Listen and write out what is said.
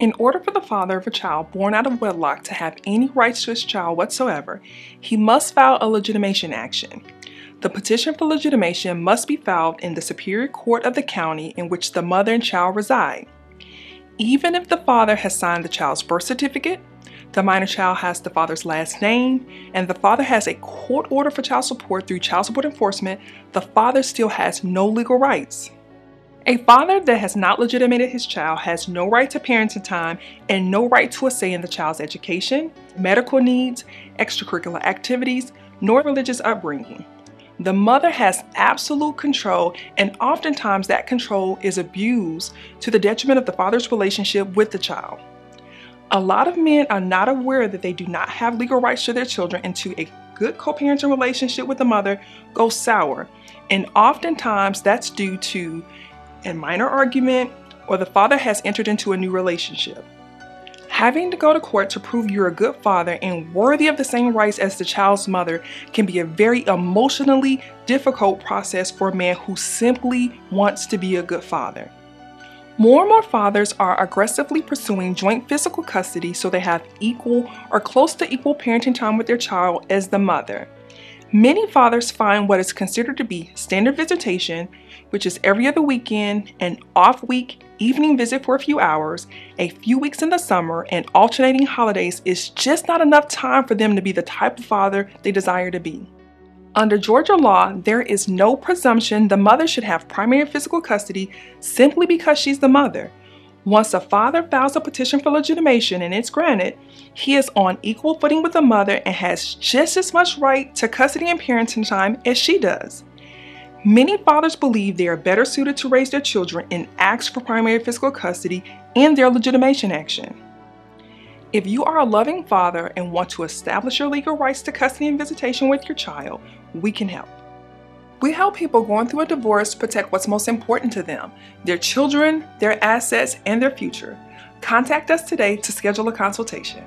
In order for the father of a child born out of wedlock to have any rights to his child whatsoever, he must file a legitimation action. The petition for legitimation must be filed in the Superior Court of the county in which the mother and child reside. Even if the father has signed the child's birth certificate, the minor child has the father's last name, and the father has a court order for child support through child support enforcement, the father still has no legal rights. A father that has not legitimated his child has no right to parenting time and no right to a say in the child's education, medical needs, extracurricular activities, nor religious upbringing. The mother has absolute control, and oftentimes that control is abused to the detriment of the father's relationship with the child. A lot of men are not aware that they do not have legal rights to their children until a good co parenting relationship with the mother goes sour, and oftentimes that's due to a minor argument, or the father has entered into a new relationship. Having to go to court to prove you're a good father and worthy of the same rights as the child's mother can be a very emotionally difficult process for a man who simply wants to be a good father. More and more fathers are aggressively pursuing joint physical custody so they have equal or close to equal parenting time with their child as the mother. Many fathers find what is considered to be standard visitation, which is every other weekend, an off week evening visit for a few hours, a few weeks in the summer, and alternating holidays is just not enough time for them to be the type of father they desire to be. Under Georgia law, there is no presumption the mother should have primary physical custody simply because she's the mother. Once a father files a petition for legitimation and it's granted, he is on equal footing with the mother and has just as much right to custody and parenting time as she does. Many fathers believe they are better suited to raise their children and ask for primary physical custody in their legitimation action. If you are a loving father and want to establish your legal rights to custody and visitation with your child, we can help. We help people going through a divorce protect what's most important to them their children, their assets, and their future. Contact us today to schedule a consultation.